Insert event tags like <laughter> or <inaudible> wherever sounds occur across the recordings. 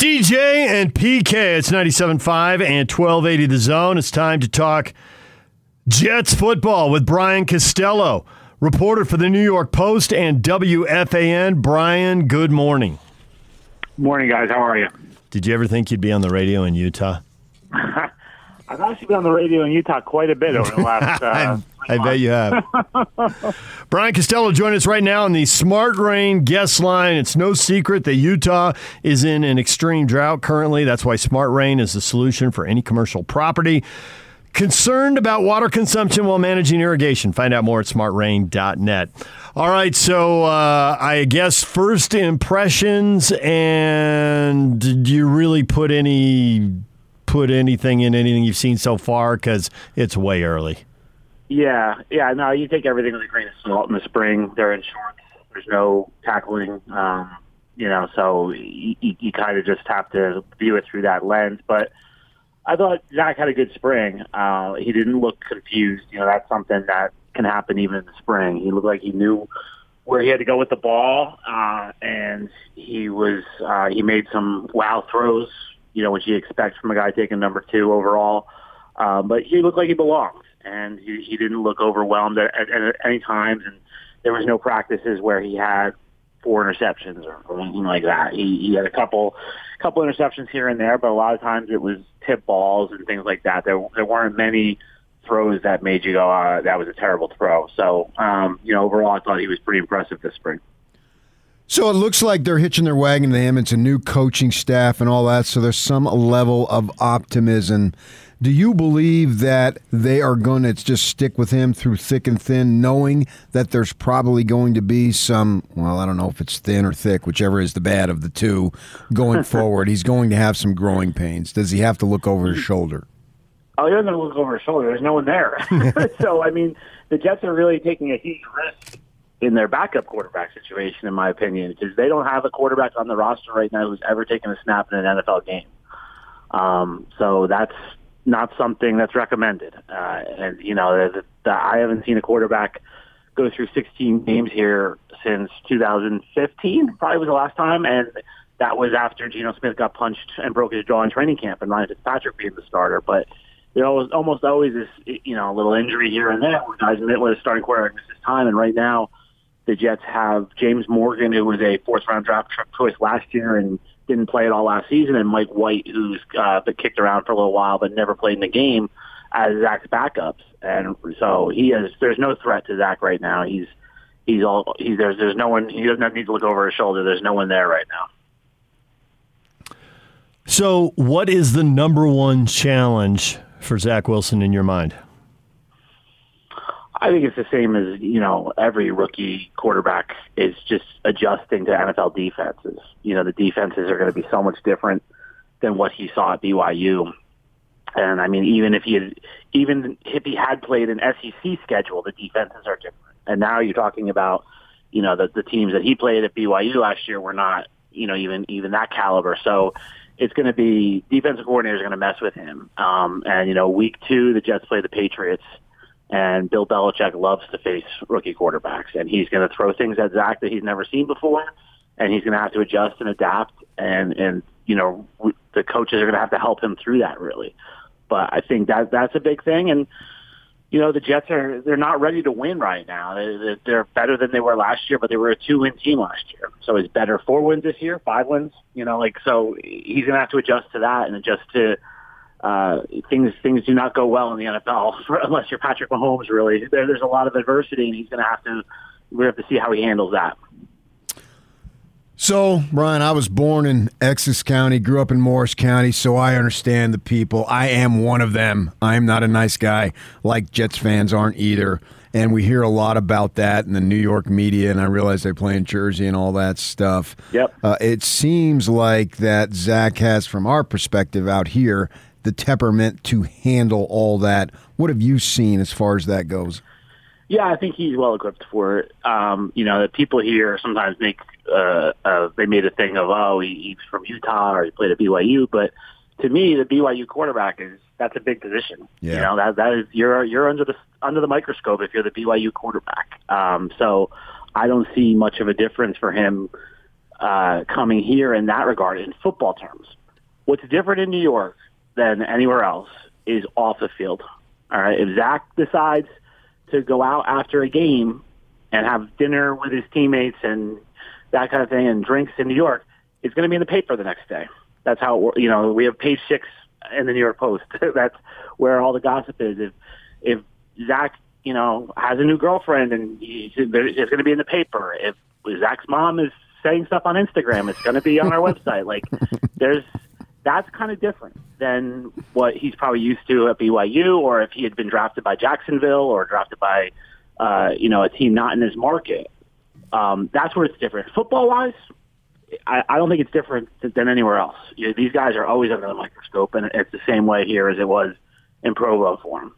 DJ and PK. It's 97.5 and 1280 The Zone. It's time to talk Jets football with Brian Costello, reporter for the New York Post and WFAN. Brian, good morning. Morning, guys. How are you? Did you ever think you'd be on the radio in Utah? <laughs> I've actually been on the radio in Utah quite a bit over the last. <laughs> Uh, I bet you have. <laughs> Brian Costello joining us right now on the Smart Rain guest line. It's no secret that Utah is in an extreme drought currently. That's why Smart Rain is the solution for any commercial property. Concerned about water consumption while managing irrigation? Find out more at smartrain.net. All right, so uh, I guess first impressions, and did you really put any put anything in anything you've seen so far? Because it's way early. Yeah, yeah. No, you take everything with a grain of salt in the spring. They're in shorts. There's no tackling. Um, you know, so you, you kind of just have to view it through that lens. But I thought Zach had a good spring. Uh, he didn't look confused. You know, that's something that can happen even in the spring. He looked like he knew where he had to go with the ball, uh, and he was uh, he made some wow throws you know, what you expect from a guy taking number two overall. Um, but he looked like he belonged, and he, he didn't look overwhelmed at, at, at any times. And there was no practices where he had four interceptions or, or anything like that. He, he had a couple, couple interceptions here and there, but a lot of times it was tip balls and things like that. There, there weren't many throws that made you go, uh, that was a terrible throw. So, um, you know, overall, I thought he was pretty impressive this spring. So it looks like they're hitching their wagon to him. It's a new coaching staff and all that. So there's some level of optimism. Do you believe that they are going to just stick with him through thick and thin, knowing that there's probably going to be some, well, I don't know if it's thin or thick, whichever is the bad of the two, going <laughs> forward? He's going to have some growing pains. Does he have to look over his shoulder? Oh, he doesn't look over his shoulder. There's no one there. <laughs> <laughs> so, I mean, the Jets are really taking a huge risk in their backup quarterback situation, in my opinion, because they don't have a quarterback on the roster right now who's ever taken a snap in an NFL game. Um, so that's not something that's recommended. Uh, and you know, the, the, I haven't seen a quarterback go through 16 games here since 2015. Probably was the last time, and that was after Geno Smith got punched and broke his jaw in training camp, and Ryan Fitzpatrick being the starter. But there was almost always this, you know, a little injury here and there where guys admit when a starting quarterback misses time, and right now the Jets have James Morgan, who was a fourth round draft choice last year and didn't play at all last season, and Mike White, who's uh, been kicked around for a little while but never played in the game, as Zach's backups. And so he has. There's no threat to Zach right now. He's he's all he's there's there's no one. He doesn't need to look over his shoulder. There's no one there right now. So, what is the number one challenge for Zach Wilson in your mind? I think it's the same as you know every rookie quarterback is just adjusting to NFL defenses. You know the defenses are going to be so much different than what he saw at BYU. And I mean, even if he had, even if he had played an SEC schedule, the defenses are different. And now you're talking about, you know, the the teams that he played at BYU last year were not, you know, even even that caliber. So it's going to be defensive coordinators are going to mess with him. Um, and you know, week two, the Jets play the Patriots. And Bill Belichick loves to face rookie quarterbacks, and he's going to throw things at Zach that he's never seen before, and he's going to have to adjust and adapt. And and you know the coaches are going to have to help him through that really. But I think that that's a big thing, and you know the Jets are they're not ready to win right now. They're, they're better than they were last year, but they were a two-win team last year. So it's better four wins this year, five wins. You know, like so he's going to have to adjust to that and adjust to uh, things things do not go well in the NFL <laughs> for, unless you're Patrick Mahomes. Really, there, there's a lot of adversity, and he's going to have to. We have to see how he handles that. So, Brian, I was born in Essex County, grew up in Morris County, so I understand the people. I am one of them. I am not a nice guy, like Jets fans aren't either. And we hear a lot about that in the New York media, and I realize they play in Jersey and all that stuff. Yep. Uh, it seems like that Zach has, from our perspective out here, the temperament to handle all that. What have you seen as far as that goes? Yeah, I think he's well equipped for it. Um, you know, the people here sometimes make uh, uh, they made a thing of oh he, he's from Utah or he played at BYU, but to me the BYU quarterback is that's a big position. Yeah. You know that that is you're you're under the under the microscope if you're the BYU quarterback. Um, so I don't see much of a difference for him uh, coming here in that regard in football terms. What's different in New York than anywhere else is off the field. All right, if Zach decides to go out after a game and have dinner with his teammates and that kind of thing and drinks in New York, it's going to be in the paper the next day. That's how it, you know we have page six in the New York Post. <laughs> That's where all the gossip is. If if Zach you know has a new girlfriend and he's, it's going to be in the paper. If Zach's mom is saying stuff on Instagram, it's going to be on our <laughs> website. Like there's that's kind of different than what he's probably used to at BYU, or if he had been drafted by Jacksonville or drafted by uh, you know a team not in his market. Um, that's where it's different. Football wise, I, I don't think it's different than anywhere else. You know, these guys are always under the microscope, and it's the same way here as it was in Provo for him.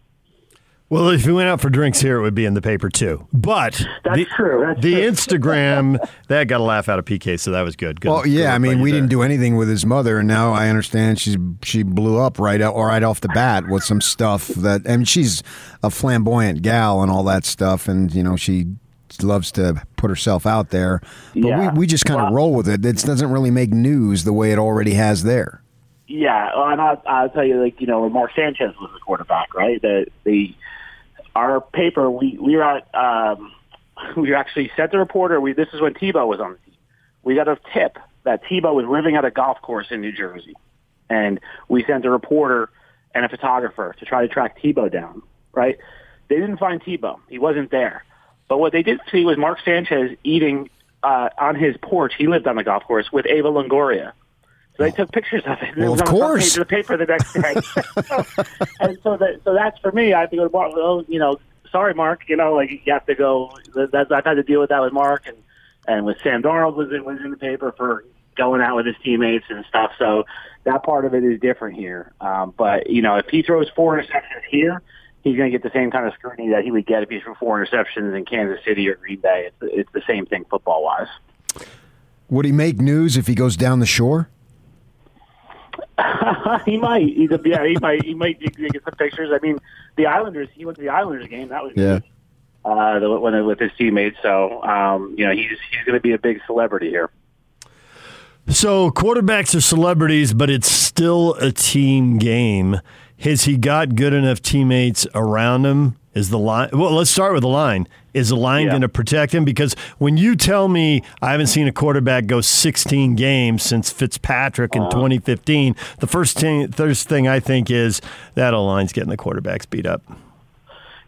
Well, if we went out for drinks here, it would be in the paper too. But That's the, true. That's the true. Instagram that got a laugh out of PK, so that was good. good Well, yeah, good I mean, we there. didn't do anything with his mother, and now I understand she's she blew up right out or right off the bat with some stuff that. I mean, she's a flamboyant gal and all that stuff, and you know she loves to put herself out there. But Yeah. we, we just kind of Well- roll with it. It doesn't really make news the way it already has there. Yeah, well, and I'll, I'll tell you, like you know, when Mark Sanchez was the quarterback, right? The the our paper, we we were at, um, we actually sent the reporter. We this is when Tebow was on the team. We got a tip that Tebow was living at a golf course in New Jersey, and we sent a reporter and a photographer to try to track Tebow down. Right? They didn't find Tebow. He wasn't there. But what they did see was Mark Sanchez eating uh, on his porch. He lived on the golf course with Eva Longoria. So they took pictures of it. and it was of on the course. page of the paper the next day. <laughs> <laughs> and so that so that's for me. I have to go to Mark. Well, you know, sorry, Mark. You know, like you have to go. That, I've had to deal with that with Mark and and with Sam Darnold was it was in the paper for going out with his teammates and stuff. So that part of it is different here. Um, but you know, if he throws four interceptions here, he's going to get the same kind of scrutiny that he would get if he threw four interceptions in Kansas City or Green Bay. It's it's the same thing football wise. Would he make news if he goes down the shore? <laughs> he might. He's a, yeah, he might. He might get some pictures. I mean, the Islanders. He went to the Islanders game. That was Yeah. Uh, the, when with his teammates. So um, you know, he's he's going to be a big celebrity here. So quarterbacks are celebrities, but it's still a team game. Has he got good enough teammates around him? Is the line? Well, let's start with the line. Is the line Yeah. going to protect him? Because when you tell me I haven't seen a quarterback go 16 games since Fitzpatrick Uh-huh. in 2015, the first thing, first thing I think is that O line's getting the quarterbacks beat up.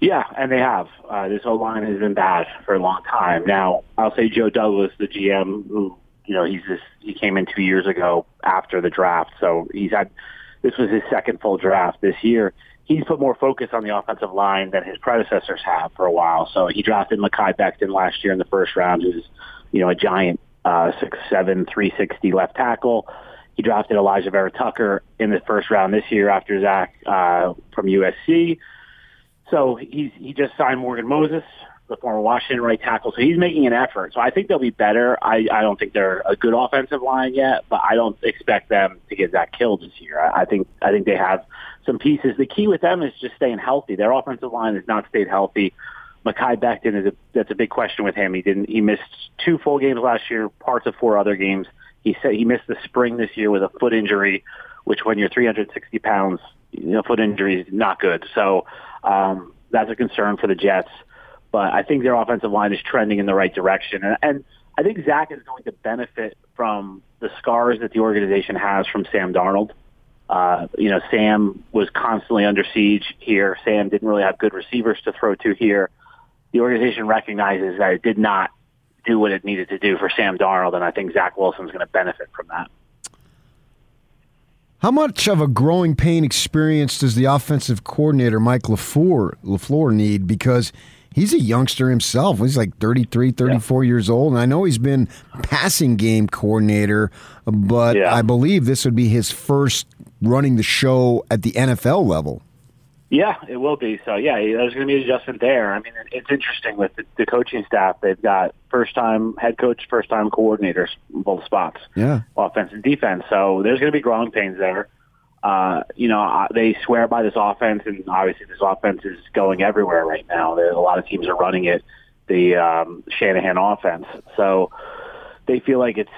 Yeah, and they have. Uh, this whole line has been bad for a long time. Now, I'll say Joe Douglas, the GM, who you know he's. He came in two years ago after the draft, so he's had. This was his second full draft this year. He's put more focus on the offensive line than his predecessors have for a while. So he drafted Mekhi Becton last year in the first round, who's you know a giant uh, six seven, three sixty left tackle. He drafted Alijah Vera-Tucker in the first round this year after Zach uh, from USC. So he's he just signed Morgan Moses, the former Washington right tackle. So he's making an effort. So I think they'll be better. I, I don't think they're a good offensive line yet, but I don't expect them to get that killed this year. I, I think I think they have some pieces. The key with them is just staying healthy. Their offensive line has not stayed healthy. Mekhi Becton is a that's a big question with him. He didn't he missed two full games last year, parts of four other games. He said he missed the spring this year with a foot injury, which when you're 360 pounds, you know, foot injury is not good. So um, that's a concern for the Jets. But I think their offensive line is trending in the right direction, and, and I think Zach is going to benefit from the scars that the organization has from Sam Darnold. Uh, you know, Sam was constantly under siege here. Sam didn't really have good receivers to throw to here. The organization recognizes that it did not do what it needed to do for Sam Darnold, and I think Zach Wilson's going to benefit from that. How much of a growing pain experience does the offensive coordinator Mike LaFleur, LaFleur need? Because he's a youngster himself. He's like 33, 34 years old. And I know he's been passing game coordinator, but Yeah. I believe this would be his first running the show at the NFL level. Yeah, it will be. So yeah, there's going to be an adjustment there. I mean, it's interesting with the, the coaching staff. They've got first-time head coach, first-time coordinators, in both spots, Yeah. offense and defense. So there's going to be growing pains there. Uh, you know, they swear by this offense, and obviously this offense is going everywhere right now. A lot of teams are running it, the um, Shanahan offense. So they feel like it's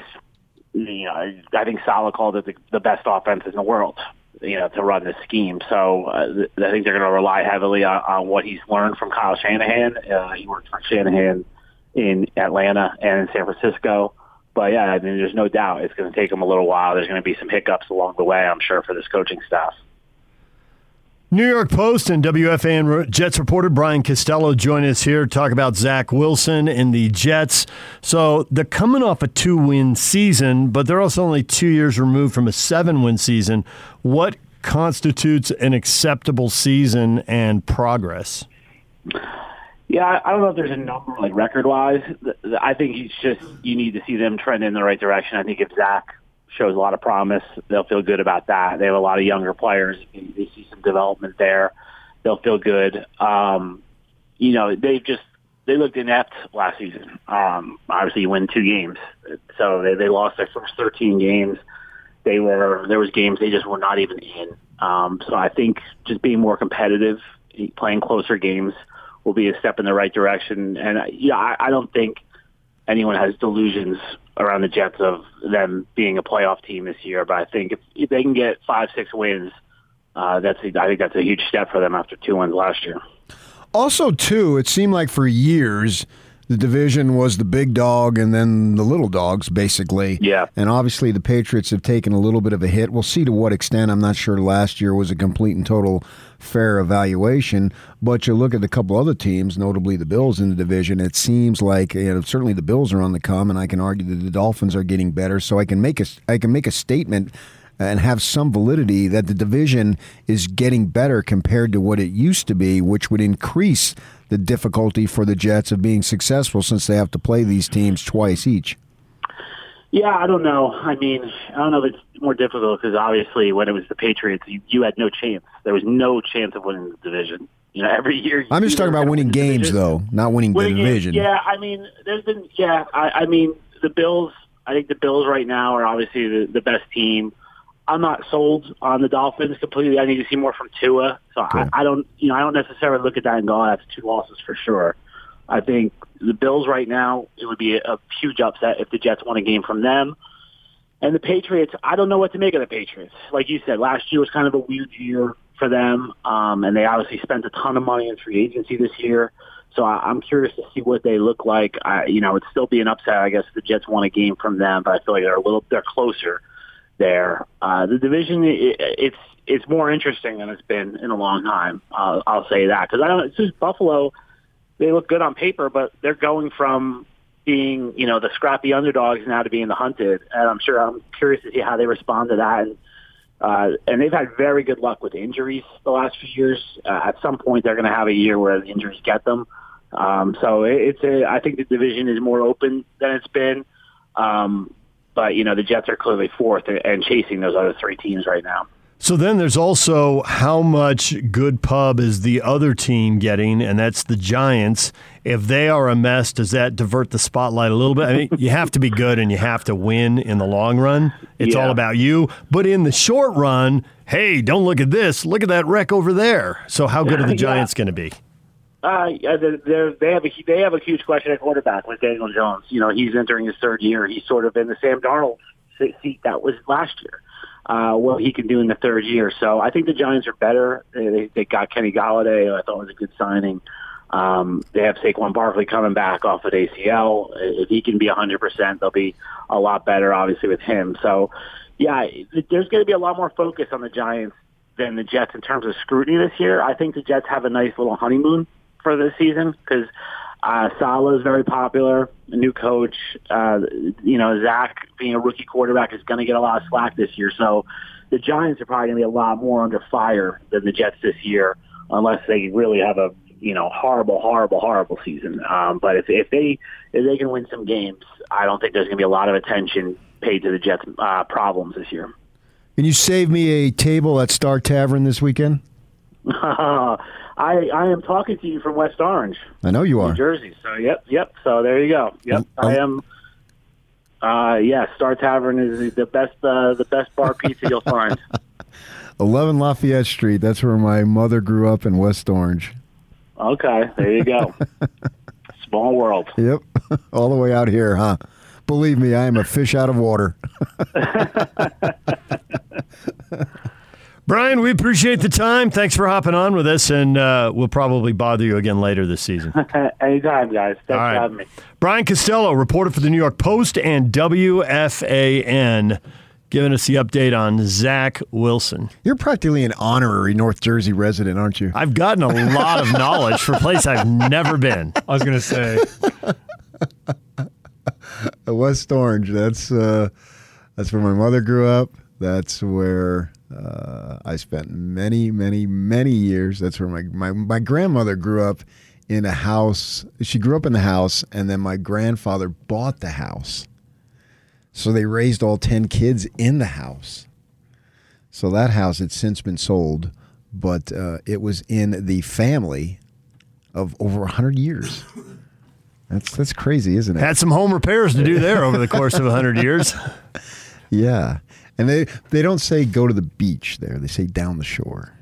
you know, I think Saleh called it the, the best offense in the world. You know, to run this scheme. So uh, I think they're going to rely heavily on, on what he's learned from Kyle Shanahan. Uh, he worked for Shanahan in Atlanta and in San Francisco. But yeah, I mean, there's no doubt it's going to take him a little while. There's going to be some hiccups along the way, I'm sure, for this coaching staff. New York Post and WFAN Jets reporter Brian Costello join us here to talk about Zach Wilson and the Jets. So they're coming off a two win season, but they're also only two years removed from a seven win season. What constitutes an acceptable season and progress? Yeah, I don't know if there's a number like record wise. I think it's just you need to see them trend in the right direction. I think if Zach shows a lot of promise. They'll feel good about that. They have a lot of younger players. They see some development there. They'll feel good. Um, you know, they just they looked inept last season. Um, obviously, you win two games, so they, they lost their first 13 games. They were there was games they just were not even in. Um, so I think just being more competitive, playing closer games, will be a step in the right direction. And yeah, I, I don't think anyone has delusions around the Jets of them being a playoff team this year. But I think if, if they can get five, six wins, uh, that's a, I think that's a huge step for them after two wins last year. Also, too, it seemed like for years the division was the big dog and then the little dogs, basically. Yeah. And obviously, the Patriots have taken a little bit of a hit. We'll see to what extent. I'm not sure last year was a complete and total fair evaluation. But you look at a couple other teams, notably the Bills in the division, it seems like you know, certainly the Bills are on the come, and I can argue that the Dolphins are getting better. So I can make a, I can make a statement and have some validity that the division is getting better compared to what it used to be, which would increase the difficulty for the Jets of being successful since they have to play these teams twice each. Yeah, I don't know. I mean, I don't know if it's more difficult because obviously when it was the Patriots, you, you had no chance. There was no chance of winning the division. You know, every year. I'm just talking about winning games, though, not winning, winning the division. Games, yeah, I mean, there's been. Yeah, I, I mean, the Bills. I think the Bills right now are obviously the, the best team. I'm not sold on the Dolphins completely. I need to see more from Tua. So cool. I, I don't, you know, I don't necessarily look at that and go, oh, that's two losses for sure. I think the Bills right now, it would be a, a huge upset if the Jets won a game from them. And the Patriots, I don't know what to make of the Patriots. Like you said, last year was kind of a weird year for them, um, and they obviously spent a ton of money in free agency this year. So I, I'm curious to see what they look like. I, you know, it'd still be an upset, I guess, if the Jets won a game from them, but I feel like they're a little, they're closer there. Uh, the division, it, it's it's more interesting than it's been in a long time. Uh, I'll say that because I don't. It's just Buffalo. They look good on paper, but they're going from being, you know, the scrappy underdogs now to being the hunted. And I'm sure I'm curious to see how they respond to that. And, uh, and they've had very good luck with injuries the last few years. Uh, at some point, they're going to have a year where the injuries get them. Um, so it, it's a, I think the division is more open than it's been. Um, but you know, the Jets are clearly fourth and chasing those other three teams right now. So then there's also how much good pub is the other team getting, and that's the Giants. If they are a mess, does that divert the spotlight a little bit? I mean, you have to be good and you have to win in the long run. It's yeah. all about you. But in the short run, hey, don't look at this. Look at that wreck over there. So how good are the <laughs> Giants yeah. going to be? Uh, they're, they have a they have a huge question at quarterback with Daniel Jones. You know, he's entering his third year. He's sort of in the Sam Darnold seat that was last year uh, what he can do in the third year. So I think the Giants are better. They, they got Kenny Golladay, I thought was a good signing. Um, they have Saquon Barkley coming back off of ACL. If he can be 100%, they'll be a lot better, obviously, with him. So, yeah, there's going to be a lot more focus on the Giants than the Jets in terms of scrutiny this year. I think the Jets have a nice little honeymoon for this season because uh, Saleh is very popular. A new coach, uh, you know, Zach being a rookie quarterback is going to get a lot of slack this year. So the Giants are probably going to be a lot more under fire than the Jets this year, unless they really have a you know horrible, horrible, horrible season. Um, but if if they if they can win some games, I don't think there's going to be a lot of attention paid to the Jets' uh, problems this year. Can you save me a table at Star Tavern this weekend? <laughs> I I am talking to you from West Orange. I know you are. New Jersey. So yep, yep. So there you go. Yep, um, I am. Uh, yeah, Star Tavern is the best uh, the best bar pizza you'll <laughs> find. Eleven Lafayette Street. That's where my mother grew up in West Orange. Okay, there you go. <laughs> Small world. Yep, <laughs> all the way out here, huh? Believe me, I am a fish out of water. Brian, we appreciate the time. Thanks for hopping on with us, and uh, we'll probably bother you again later this season. <laughs> Anytime, guys. Thanks All right. for having me. Brian Costello, reporter for the New York Post and WFAN, giving us the update on Zach Wilson. You're practically an honorary North Jersey resident, aren't you? I've gotten a lot of knowledge for a place I've never been. I was gonna say Uh, <laughs> West Orange. That's uh, that's where my mother grew up. That's where uh, I spent many, many, many years. That's where my, my my grandmother grew up in a house. She grew up in the house, and then my grandfather bought the house. So they raised all ten kids in the house. So that house had since been sold, but uh, it was in the family of over hundred years. That's that's crazy, isn't it? Had some home repairs to do there over the course of 100 years. <laughs> Yeah. And they they don't say go to the beach there. They say down the shore.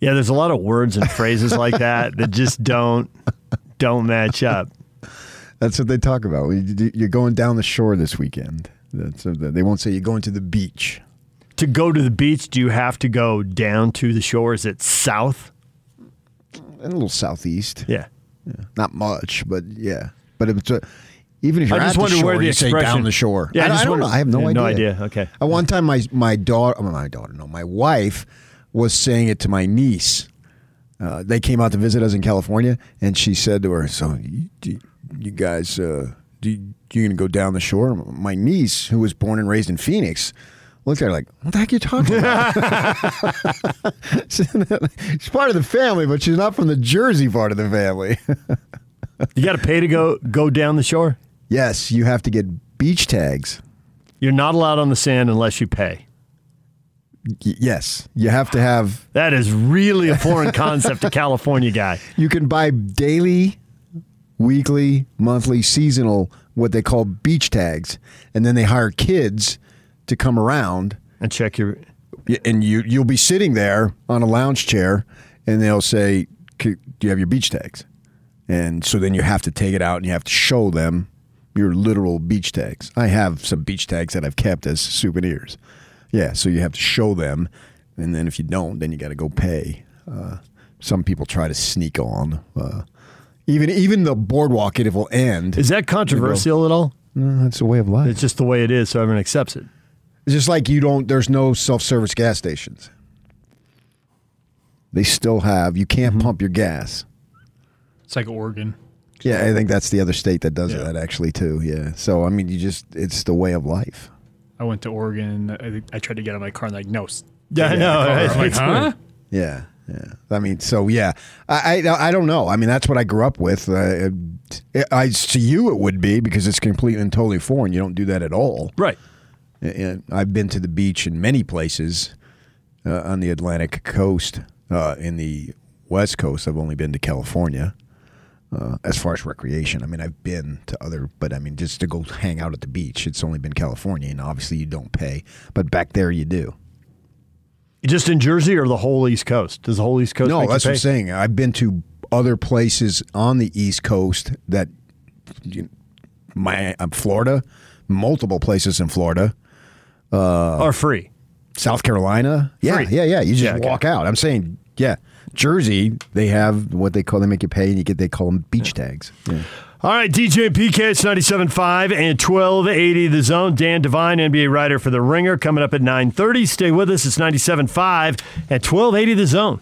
Yeah, there's a lot of words and phrases like that that just don't don't match up. That's what they talk about. You- You're going down the shore this weekend. That's uh, they won't say you're going to the beach. To go to the beach, do you have to go down to the shore? Is it south? And a little southeast. Yeah. Not much, but yeah. But if it's a, even if you're I just at the wonder shore, where the you say down the shore. Yeah, I, I, just I don't wonder- know. I have no yeah, idea. No idea. Okay. At one time, my my daughter, my daughter, no, my wife was saying it to my niece. Uh, they came out to visit us in California, and she said to her, "So, you, you guys, uh, do you, you gonna go down the shore?" My niece, who was born and raised in Phoenix, looked at her like, "What the heck are you talking about?" <laughs> she's part of the family, but she's not from the Jersey part of the family. <laughs> You got to pay to go go down the shore. Yes, you have to get beach tags. You're not allowed on the sand unless you pay. Y- yes, you have to have That is really a foreign concept to <laughs> California guy. You can buy daily, weekly, monthly, seasonal, what they call beach tags, and then they hire kids to come around, And check your and you you'll be sitting there on a lounge chair, and they'll say, "Do you have your beach tags?" And so then you have to take it out and you have to show them your literal beach tags. I have some beach tags that I've kept as souvenirs. Yeah, so you have to show them, and then if you don't, then you got to go pay. Uh, some people try to sneak on. Uh, even even the boardwalk, it will end. Is that controversial at all? No, that's a way of life. It's just the way it is, so everyone accepts it. It's just like you don't. There's no self-service gas stations. They still have. You can't Mm-hmm. pump your gas. it's like Oregon. Yeah, I think that's the other state that does Yeah. that actually too. Yeah. So I mean, you just it's the way of life. I went to Oregon. I, think- I tried to get out of my car and like no. s- Yeah, I get know. out of the car. right? I'm like, <laughs> It's huh? weird. Yeah. Yeah. I mean, so yeah, I I, I don't know. I mean, that's what I grew up with. Uh, it, I to you it would be because it's completely and totally foreign. You don't do that at all. Right. And I've been to the beach in many places uh, on the Atlantic coast. Uh, in the West Coast, I've only been to California. Uh, as far as recreation, I mean, I've been to other, but I mean, just to go hang out at the beach, it's only been California, and obviously you don't pay. But back there, you do. Just in Jersey or the whole East Coast? Does the whole East Coast No, that's what? I'm saying. I've been to other places on the East Coast that, you my, uh, Florida, multiple places in Florida, are free? South Carolina. Yeah, Free. yeah, yeah. You just Yeah, okay. walk out. I'm saying, yeah, Jersey. They have what they call. They make you pay, and you get. They call them beach tags. Yeah. All right, DJ and PK, it's 97.5 and 1280 The Zone. Dan Devine, NBA writer for The Ringer, coming up at 9.30. Stay with us. It's 97.5 and 1280 The Zone.